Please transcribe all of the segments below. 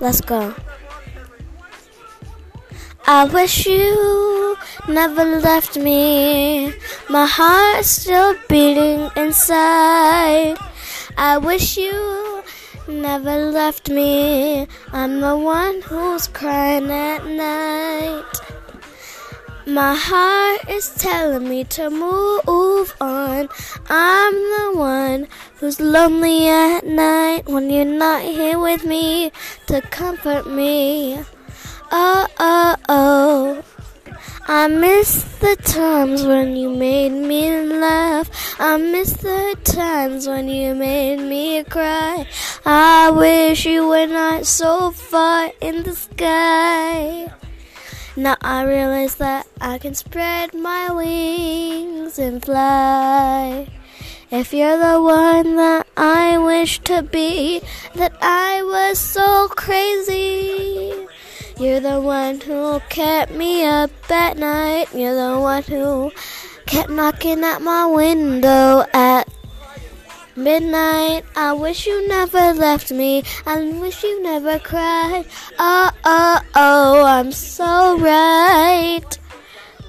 Let's go. I wish you never left me. My heart's still beating inside. I wish you never left me. I'm the one who's crying at night. My heart is telling me to move on. I'm the one who's lonely at night when you're not here with me to comfort me. Oh, oh, oh. I miss the times when you made me laugh. I miss the times when you made me cry. I wish you were not so far in the sky. Now I realize that I can spread my wings and fly. If you're the one that I wish to be, that I was so crazy. You're the one who kept me up at night. You're the one who kept knocking at my window at midnight. I wish you never left me. I wish you never cried. Oh, oh, oh, I'm so right.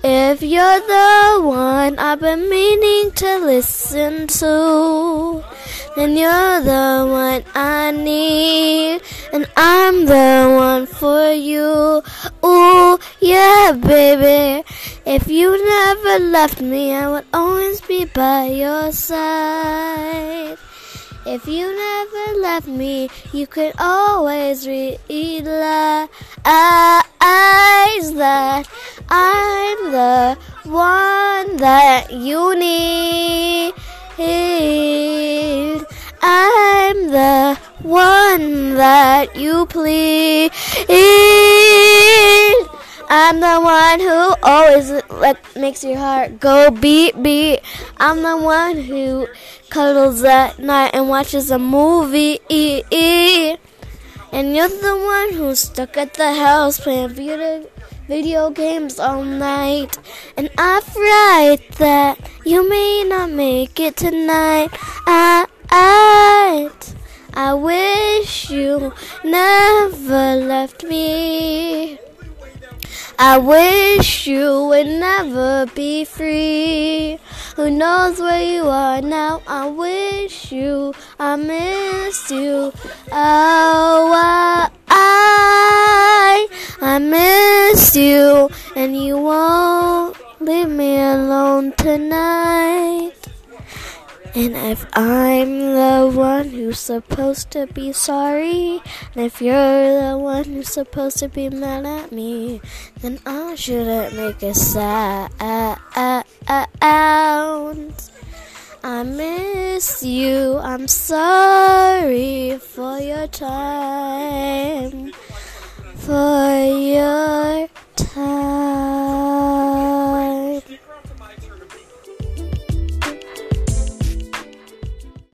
If you're the one I've been meaning to listen to, then you're the one I need, and I'm the one for you. Ooh, yeah, baby. If you never left me, I would always be by your side. If you never left me, you could always realize that I'm the one that you need. I'm the one that you please. I'm the one who always makes your heart go beat beat. I'm the one who cuddles at night and watches a movie. And you're the one who's stuck at the house playing video, video games all night. And I write that you may not make it tonight. I, I, I wish you never left me. I wish you would never be free. Who knows where you are now? I wish you, I miss you. Oh, I, I, miss you, and you won't leave me alone tonight. And if I'm the one who's supposed to be sorry, and if you're the one who's supposed to be mad at me, then I shouldn't make a sound. I miss you. I'm sorry for your time.